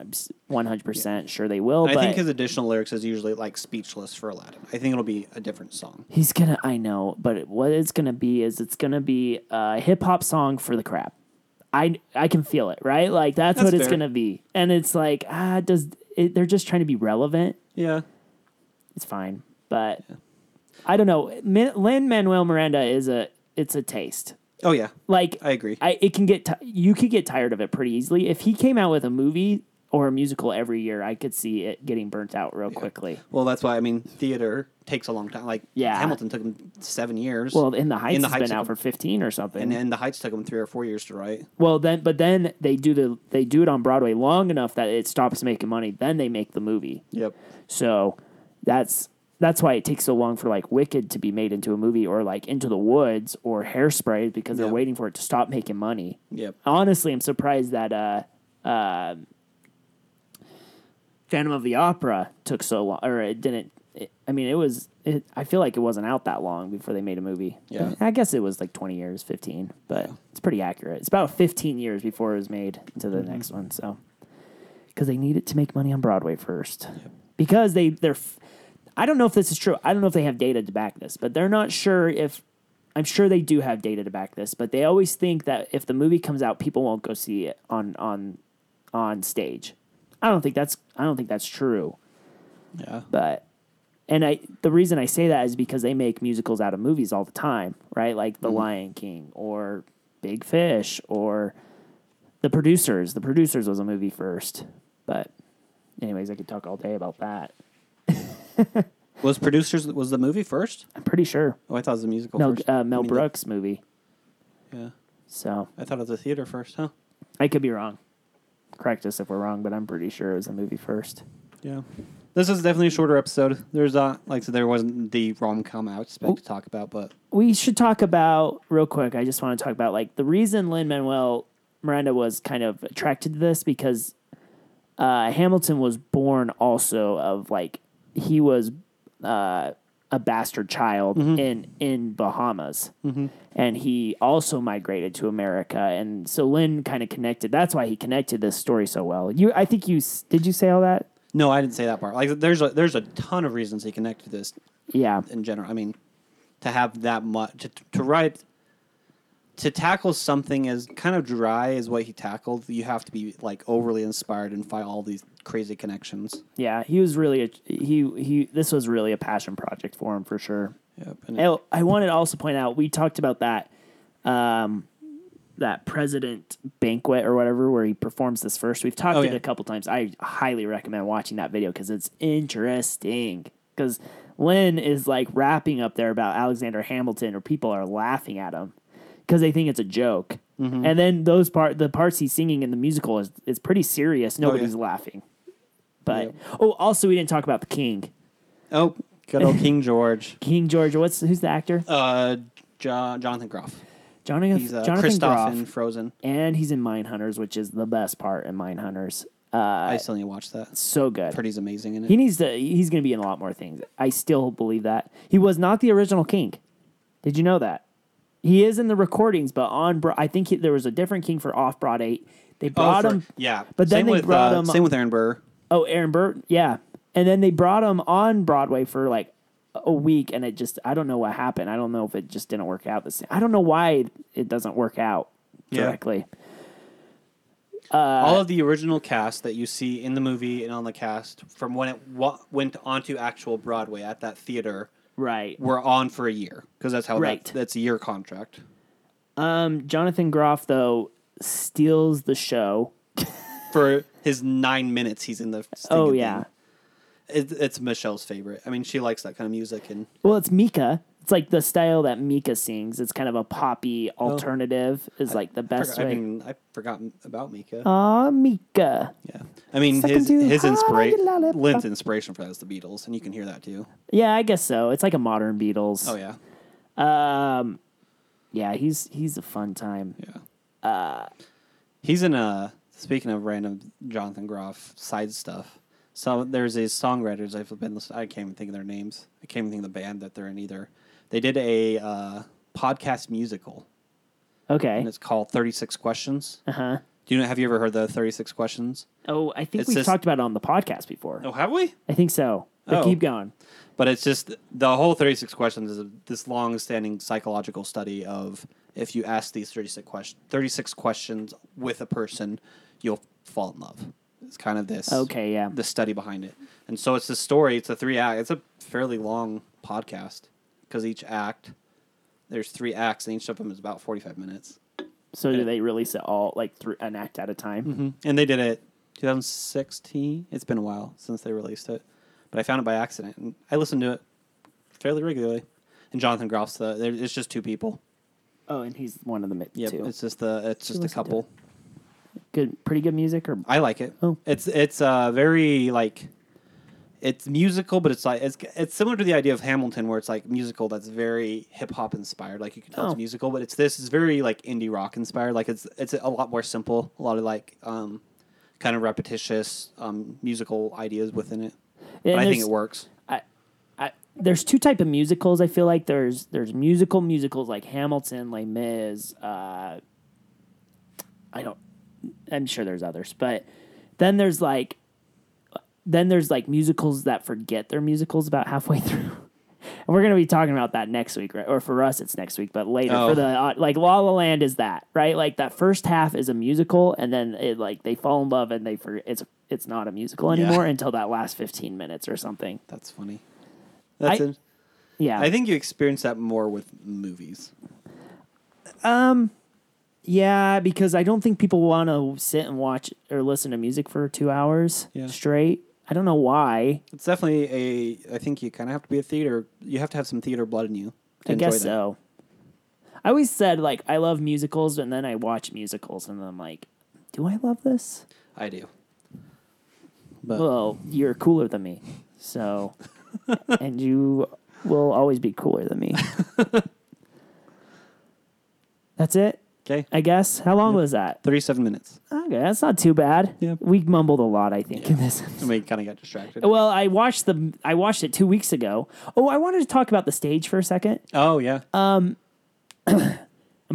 100 percent sure they will. I think his additional lyrics is usually like speechless for Aladdin. I think it'll be a different song. he's gonna. I know, but what it's gonna be is it's gonna be a hip hop song for the crap. I I can feel it, right? Like that's, That's what it's gonna be, and it's like ah, does it, they're just trying to be relevant. Yeah, It's fine, but I don't know. Lin Manuel Miranda is a it's a taste. Oh yeah, Like I agree. I it can get ti you could get tired of it pretty easily. If he came out with a movie or a musical every year, I could see it getting burnt out real quickly. well, that's why I mean theater takes a long time. Like Yeah. Hamilton took him seven years. Well, In the Heights In the Heights been out for fifteen or something. and and the Heights took him three or four years to write. well, then but then they do the they do it on Broadway long enough that it stops making money. Then they make the movie. Yep. So that's that's why it takes so long for like Wicked to be made into a movie or like Into the Woods or Hairspray because they're Yeah. waiting for it to stop making money. Yep. honestly, I'm surprised that uh, uh, Phantom of the Opera took so long, or it didn't. It, I mean, it was. It, I feel like it wasn't out that long before they made a movie. Yeah. I guess it was like 20 years, 15, but it's pretty accurate. It's about 15 years before it was made into the Mm-hmm. next one. So, because they needed to make money on Broadway first, because they they're. I don't know if this is true. I don't know if they have data to back this, but they're not sure if I'm sure they do have data to back this, but they always think that if the movie comes out, people won't go see it on on on stage. I don't think that's I don't think that's true. Yeah. But and I the reason I say that is because they make musicals out of movies all the time, right? Like The mm-hmm. Lion King or Big Fish or The Producers. The Producers was a movie first. But anyways, I could talk all day about that. Was producers was the movie first? I'm pretty sure. Oh, I thought it was a musical Mel, first. uh, Mel I mean, Brooks movie. yeah, So I thought it was a theater first, huh? I could be wrong. Correct us if we're wrong, but I'm pretty sure it was a movie first. Yeah. This is definitely a shorter episode. There's uh like said, there wasn't the rom com I expect to talk about, but We should talk about real quick. I just want to talk about like the reason Lin Manuel Miranda was kind of attracted to this because uh, Hamilton was born also of like he was uh, a bastard child in in Bahamas, and he also migrated to America, and so Lin kind of connected. That's why he connected this story so well. You, I think you did. You say all that? no, I didn't say that part. Like there's a there's a ton of reasons he connected this Yeah, in general. I mean, to have that much to, to write to tackle something as kind of dry as what he tackled, you have to be like overly inspired and find all these crazy connections. yeah. He was really a, he he. This was really a passion project for him for sure. Yep. And Oh, I wanted to also point out we talked about that um, that president banquet or whatever where he performs this first. We've talked Oh, it a couple times. I highly recommend watching that video because it's interesting. Because Lin is like rapping up there about Alexander Hamilton, or people are laughing at him because they think it's a joke. Mm-hmm. And then those part, the parts he's singing in the musical is is pretty serious. Nobody's laughing. But Yep. oh, also we didn't talk about the king, oh, good old King George. King George. What's who's the actor? Uh, jo- Jonathan Groff. Jonathan, He's uh, Jonathan Groff, in Frozen. and he's in Mindhunters, which is the best part in Mindhunters. Uh, I still need to watch that. so good. Pretty's amazing in it. He needs to. He's going to be in a lot more things. I still believe that he was not the original king. Did you know that? He is in the recordings, but on Bro- I think he, there was a different king for Off Broadway. They Oh, brought for- him. Yeah, but then Same they with, brought uh, him- Same with Aaron Burr. Oh, Aaron Burr, yeah. And then they brought him on Broadway for like a week, and it just I don't know what happened. I don't know if it just didn't work out the same. I don't know why it doesn't work out Yeah. directly. All of the original cast that you see in the movie and on the cast from when it wa- went onto actual Broadway at that theater Right. were on for a year because that's how Right. that, that's a year contract. Um, Jonathan Groff though steals the show. For his nine minutes, he's in the. Oh yeah. It, it's Michelle's favorite. I mean, she likes that kind of music, and Well, it's Mika. It's like the style that Mika sings. It's kind of a poppy alternative. Is like the I, best forgot, I way. mean, I've forgotten about Mika. Aw, Mika. yeah, I mean Suck his into his inspiration, you. Lin's inspiration for that is the Beatles, and you can hear that too. Yeah, I guess so. It's like a modern Beatles. Oh yeah, Um, yeah, he's he's a fun time. yeah. Uh, he's in a. Speaking of random Jonathan Groff side stuff, so there's these songwriters I've been. listen- I can't even think of their names. I can't even think of the band that they're in either. They did a uh, podcast musical, Okay. and it's called Thirty Six Questions. Uh huh. Do you know? Have you ever heard the Thirty Six Questions? Oh, I think It's we've just- talked about it on the podcast before. Oh, have we? I think so. But Oh. keep going. But it's just the whole 36 questions is this long standing psychological study of if you ask these 36, question, 36 questions with a person, you'll fall in love. It's kind of this Okay, yeah. the study behind it. And so it's a story, it's a three act, it's a fairly long podcast because each act, there's three acts and each of them is about 45 minutes. So do they release it all like through an act at a time? Mm-hmm. And they did it 2016. It's been a while since they released it, but I found it by accident and I listened to it fairly regularly. And Jonathan Groff's the there- it's just two people. Oh, and he's one of them Yep, too. it's just the it's just a listen to couple. Good, pretty good music, or I like it. Oh. It's it's uh very like it's musical, but it's like it's it's similar to the idea of Hamilton, where it's like musical that's very hip hop inspired. Like you can tell Oh. it's musical, but it's this is very like indie rock inspired. Like it's it's a lot more simple. A lot of like um kind of repetitious um musical ideas within it. But I think it works. I, I, there's two type of musicals. I feel like there's there's musical musicals like Hamilton, Les Mis. Uh, I don't. I'm sure there's others, but then there's like, then there's like musicals that forget they're musicals about halfway through. And we're gonna be talking about that next week, right? Or for us, it's next week, but later Oh. for the uh, like La La Land is that right? Like that first half is a musical, and then it like they fall in love and they forget it's it's not a musical Yeah. anymore until that last fifteen minutes or something. That's funny. That's I- it. Yeah, I think you experience that more with movies. Um, Yeah, because I don't think people want to sit and watch or listen to music for two hours Yeah. straight. I don't know why. It's definitely a. I think you kind of have to be a theater. You have to have some theater blood in you. To I guess so. I always said like I love musicals, and then I watch musicals, and I'm like, do I love this? I do. But Well, you're cooler than me, so, and you will always be cooler than me. That's it, okay, I guess. How long was that? thirty-seven minutes. Okay, that's not too bad. Yeah. We mumbled a lot, I think, in this. I mean, kind of got distracted. Well, I watched the I watched it two weeks ago. Oh, I wanted to talk about the stage for a second. Oh yeah. I'm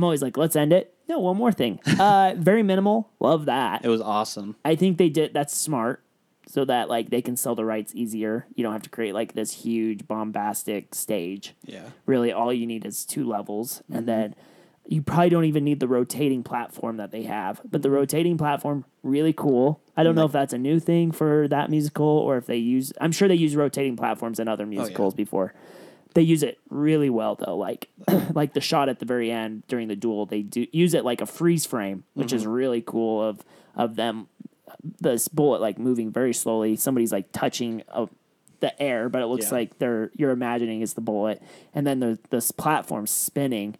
always like, let's end it. No, one more thing. Uh, very minimal. Love that. it was awesome. I think they did. That's smart, so that like they can sell the rights easier. You don't have to create like this huge bombastic stage. Yeah. Really, all you need is two levels, Mm-hmm. and then you probably don't even need the rotating platform that they have. But the rotating platform, really cool. I don't know if that's a new thing for that musical or if they use. I'm sure they use rotating platforms in Oh, other musicals before. They use it really well though. Like, like the shot at the very end during the duel, they do use it like a freeze frame, which Mm-hmm. is really cool. Of of them, this bullet like moving very slowly. Somebody's like touching a, the air, but it looks Yeah. like they're you're imagining is the bullet, and then the this platform spinning,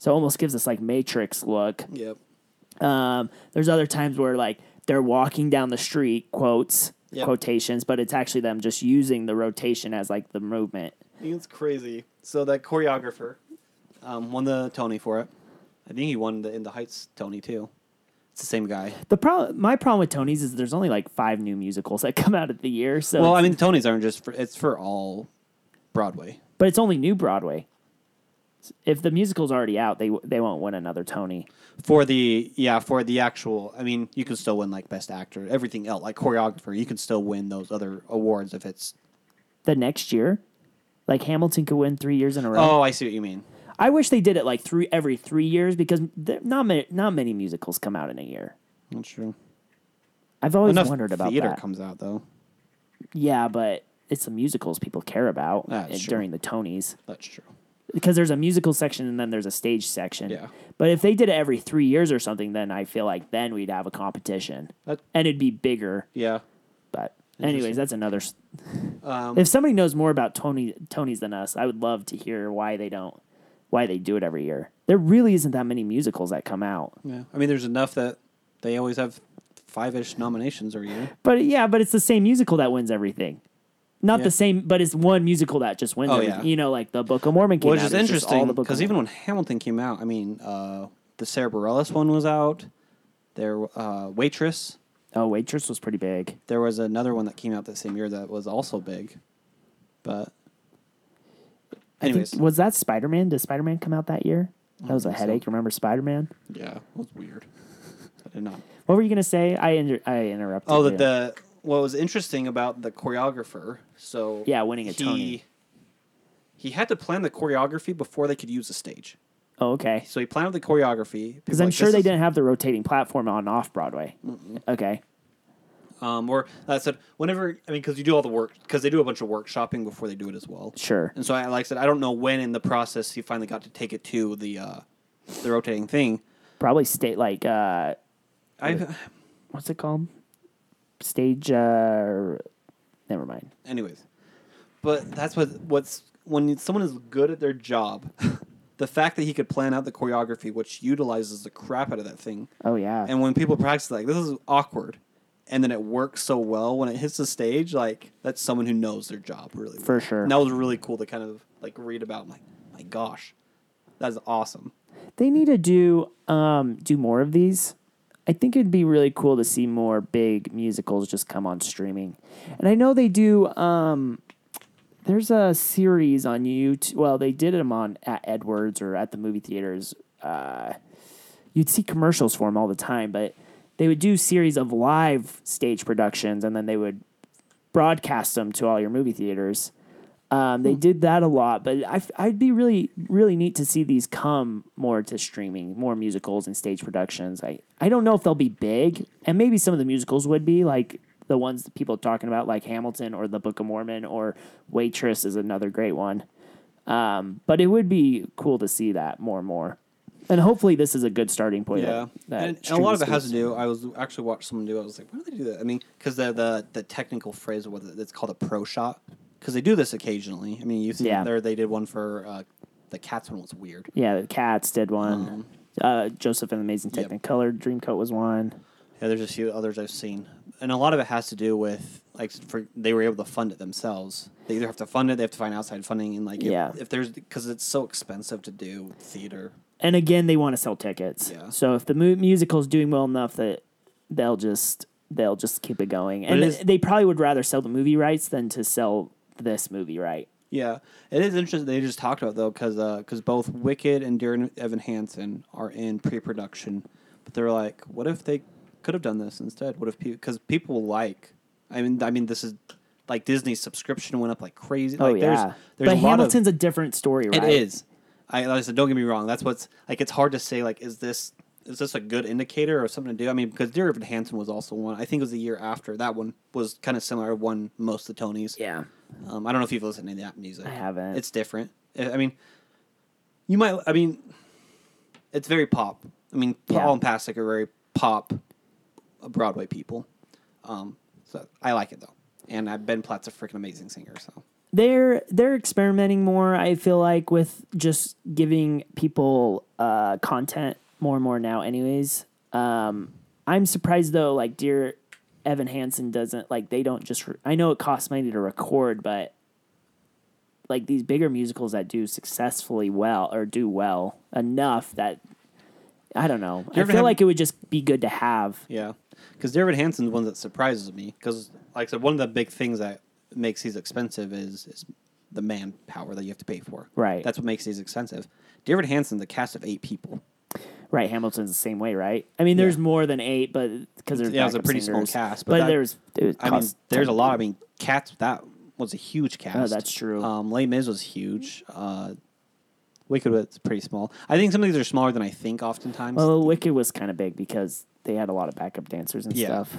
so it almost gives us like Matrix look. Yep. Um, there's other times where like they're walking down the street, quotes, Yep. quotations, but it's actually them just using the rotation as like the movement. It's crazy. So that choreographer um, won the Tony for it. I think he won the In the Heights Tony too. It's the same guy. The problem, my problem with Tony's is there's only like five new musicals that come out of the year. So, Well, I mean, Tonys aren't just for. It's for all Broadway. but it's only new Broadway. If the musical's already out, they they won't win another Tony. For the yeah, for the actual. I mean, you can still win like best actor, everything else, like choreographer. You can still win those other awards if it's. The next year, like Hamilton could win three years in a row. Oh, I see what you mean. I wish they did it like three every three years because not many not many musicals come out in a year. That's true. I've always Enough wondered about theater that. comes out though. Yeah, but it's the musicals people care about That's eh, true. during the Tonys That's true. Because there's a musical section and then there's a stage section. Yeah. But if they did it every three years or something, then I feel like then we'd have a competition That- and it'd be bigger. Yeah. But Anyways, that's another. Um, If somebody knows more about Tony Tony's than us, I would love to hear why they don't, why they do it every year. There really isn't that many musicals that come out. yeah, I mean, there's enough that they always have five ish nominations every year. But yeah, but it's the same musical that wins everything. Not Yeah. the same, but it's one musical that just wins Oh, yeah. You know, like the Book of Mormon came Which out. is just all interesting the Book of because even when Hamilton came out, I mean, uh, the Sarah Bareilles one was out. There, uh, Waitress. oh, Waitress was pretty big. There was another one that came out that same year that was also big, but I think- anyways, was that Spider Man? Did Spider Man come out that year? That was a think so. headache. Remember Spider Man? yeah, it was weird. I did not. What were you gonna say? I inter- I interrupted. Oh, that the what was interesting about the choreographer. So Yeah, winning a he, Tony. He had to plan the choreography before they could use the stage. Oh, okay. So he planned the choreography Because I'm like, sure they is- didn't have the rotating platform on off Broadway. Okay. Um, or I said whenever I mean because you do all the work because they do a bunch of workshopping before they do it as well. Sure. And so I like I said I don't know when in the process he finally got to take it to the uh, the rotating thing. Probably state like uh, I what's it called? Stage. uh Never mind. anyways, but that's what what's when someone is good at their job. The fact that he could plan out the choreography, which utilizes the crap out of that thing, Oh yeah. and when people practice, like this is awkward, and then it works so well when it hits the stage, like that's someone who knows their job really well. For sure. And that was really cool to kind of like read about. I'm like, my gosh, that's awesome. they need to do um do more of these. I think it'd be really cool to see more big musicals just come on streaming. And I know they do um there's a series on YouTube. Well, they did them on at Edwards or at the movie theaters. Uh, you'd see commercials for them all the time, but they would do series of live stage productions, and then they would broadcast them to all your movie theaters. Um, they did that a lot, but I, I'd be really, really neat to see these come more to streaming, more musicals and stage productions. I, I don't know if they'll be big, and maybe some of the musicals would be like the ones that people are talking about, like Hamilton or The Book of Mormon or Waitress is another great one. Um, but it would be cool to see that more and more. And hopefully, this is a good starting point. Yeah, that- that and, and a lot of it has to do. I was actually watched someone do. it. I was like, why do they do that? I mean, because the the the technical phrase of what it's called a pro shot. Because they do this occasionally. I mean, you see Yeah. there they did one for uh, the cats one was weird. Yeah, the Cats did one. uh, Joseph and the Amazing Um, Yep. Technicolor Dreamcoat was one. Yeah, there's a few others I've seen, and a lot of it has to do with like for they were able to fund it themselves. They either have to fund it, they have to find outside funding, and like if, Yeah. if there's because it's so expensive to do theater. and again, they want to sell tickets. Yeah. So if the mu- musical's doing well enough that they'll just they'll just keep it going, and it is- they probably would rather sell the movie rights than to sell this movie right. Yeah, it is interesting. They just talked about though because because uh, both Wicked and Dear Evan Hansen are in pre-production, but they're like, what if they could have done this instead? What if people because people like, I mean, I mean, this is like Disney's subscription went up like crazy. Oh like, yeah, there's, there's but a lot of- Hamilton's a different story, right? It is. I, like I said, don't get me wrong. That's what's like. It's hard to say. Like, is this is this a good indicator or something to do? I mean, because Dear Evan Hansen was also one. I think it was the year after that one was kind of similar. Won most of the Tonys. Yeah, Um, I don't know if you've listened to that music. I haven't. It's different. I mean, you might. I mean, it's very pop. I mean, Paul Yeah. and Pasek are very pop uh, Broadway people. Um, so I like it though, and uh, Ben Platt's a freaking amazing singer. So they're they're experimenting more. I feel like with just giving people uh, content more and more now. Anyways, um, I'm surprised though. Like, dear Evan Hansen doesn't like they don't just. Re- I know it costs money to record, but like these bigger musicals that do successfully well or do well enough that I don't know. I feel have- like it would just be good to have. yeah, because Dear Evan Hansen's one that surprises me because, like I said, one of the big things that makes these expensive is is the manpower that you have to pay for. Right. That's what makes these expensive. Dear Evan the cast of eight people. Right, Hamilton's the same way, right? I mean, there's Yeah. more than eight, but because there's Yeah, it was a pretty small cast, but But, that- there's I mean, there's a lot. I mean, Cats that was a huge cast. Oh, that's true. Um, Les Mis was huge. Uh, Wicked was pretty small. I think some of these are smaller than I think. Oftentimes, Well, Wicked was kind of big because they had a lot of backup dancers and Yeah. stuff.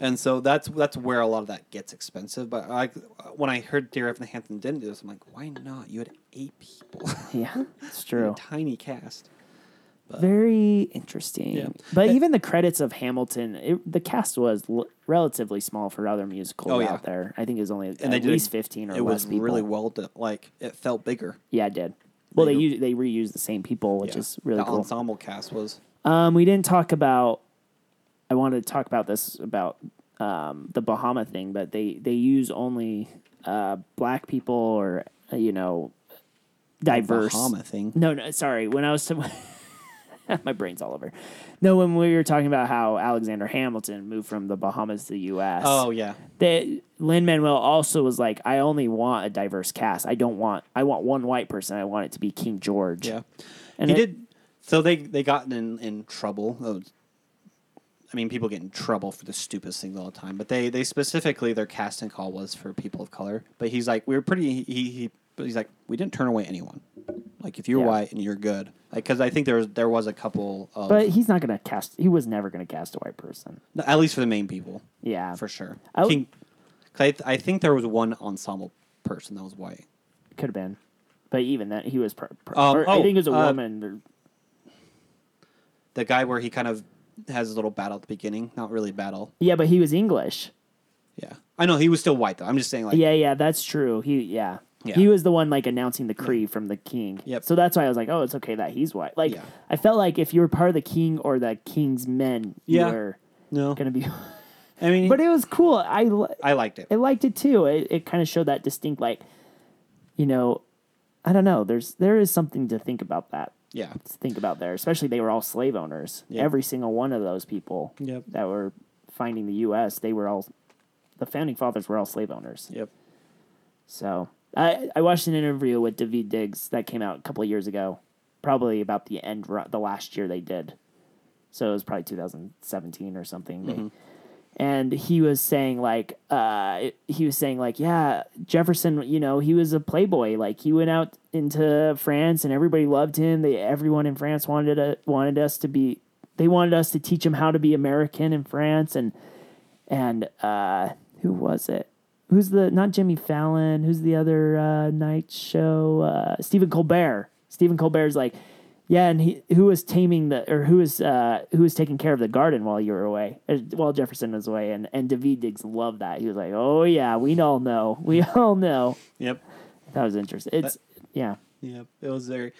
and so that's that's where a lot of that gets expensive. But I, when I heard Dear Evan Hansen didn't do this, I'm like, why not? You had eight people, Yeah, it's true. a tiny cast. Very interesting. Yeah. But even the credits of Hamilton, it, the cast was l- relatively small for other musicals Oh, yeah. out there. I think it was only And at least fifteen or it less was people. really well done. Like it felt bigger. Yeah, it did. Well, they They- use, they reused the same people, which Yeah. is really the cool. ensemble cast was. Um, we didn't talk about. I wanted to talk about this about um, the Bahama thing, but they they use only uh, black people or uh, you know diverse. Bahama thing. No, no, sorry. When I was my brain's all over. No, when we were talking about how Alexander Hamilton moved from the Bahamas to the U.S. Oh yeah. that Lin Manuel also was like, I only want a diverse cast. I don't want. I want one white person. I want it to be King George. Yeah. and he it- did. So they they got in in trouble. Uh, I mean, people get in trouble for the stupidest things all the time. But they they specifically their casting call was for people of color. But he's like, we were pretty. He he. But he's like, we didn't turn away anyone. Like if you're Yeah. white and you're good, like because I think there was there was a couple of, But he's not gonna cast. He was never gonna cast a white person. at least for the main people, Yeah, for sure. I King, 'cause I, th- I think there was one ensemble person that was white. could have been. But even that, he was. Per, per, Um, or I oh, think it was a uh, woman. or- The guy where he kind of has a little battle at the beginning, not really battle. Yeah, but he was English. Yeah, I know he was still white though. I'm just saying like yeah, yeah, that's true. He, yeah. Yeah. He was the one like announcing the Cree from the king. Yep. So that's why I was like, oh, it's okay that he's white. Like, Yeah. I felt like if you were part of the king or the king's men, Yeah. you were no. gonna be. I mean, but it was cool. I li- I liked it. I liked it too. It it kind of showed that distinct, like, you know, I don't know. There's there is something to think about that. Yeah. To think about there, especially they were all slave owners. Yeah. Every single one of those people Yep. that were finding the U.S. They were all the founding fathers were all slave owners. Yep. So I I watched an interview with Daveed Diggs that came out a couple of years ago, probably about the end the last year they did. So it was probably 2017 or something. They- And he was saying like uh he was saying like yeah Jefferson you know he was a playboy. Like he went out into France and everybody loved him. They everyone in France wanted to, wanted us to be they wanted us to teach him how to be American in France. And and uh who was it who's the not Jimmy Fallon? Who's the other uh, night show? Uh, Stephen Colbert. Stephen Colbert's like, yeah, and he who was taming the or who was uh, who was taking care of the garden while you were away, uh, while Jefferson was away, and and Daveed Diggs loved that. He was like, oh yeah, we all know, we all know. Yep. That was interesting. It's yeah. Yep. It was very.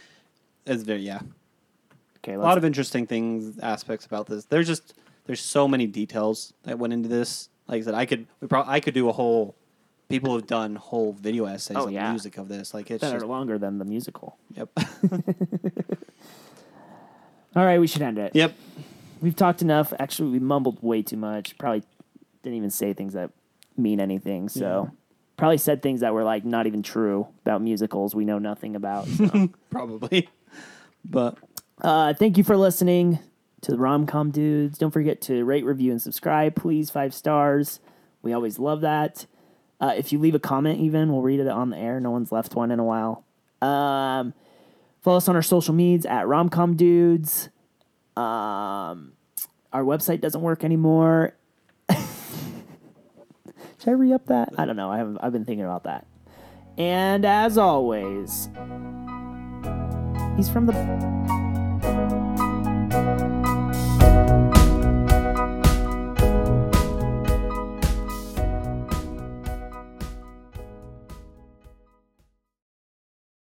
It's very yeah. Okay, A lot of interesting things aspects about this. There's just there's so many details that went into this. Like I said, I could we probably I could do a whole. People have done whole video essays Oh, on yeah. the music of this. Like it's that just are longer than the musical. yep. All right, we should end it. yep. We've talked enough. Actually, we mumbled way too much. Probably didn't even say things that mean anything. So probably said things that were like not even true about musicals we know nothing about. So. Probably. But uh, thank you for listening to the Rom Com Dudes. Don't forget to rate, review, and subscribe, please. Five stars. We always love that. Uh, if you leave a comment, even we'll read it on the air. No one's left one in a while. Um, follow us on our social medias at Romcom Dudes. Um, our website doesn't work anymore. Should I re up that? I don't know. I haven't. I've been thinking about that. And as always, he's from the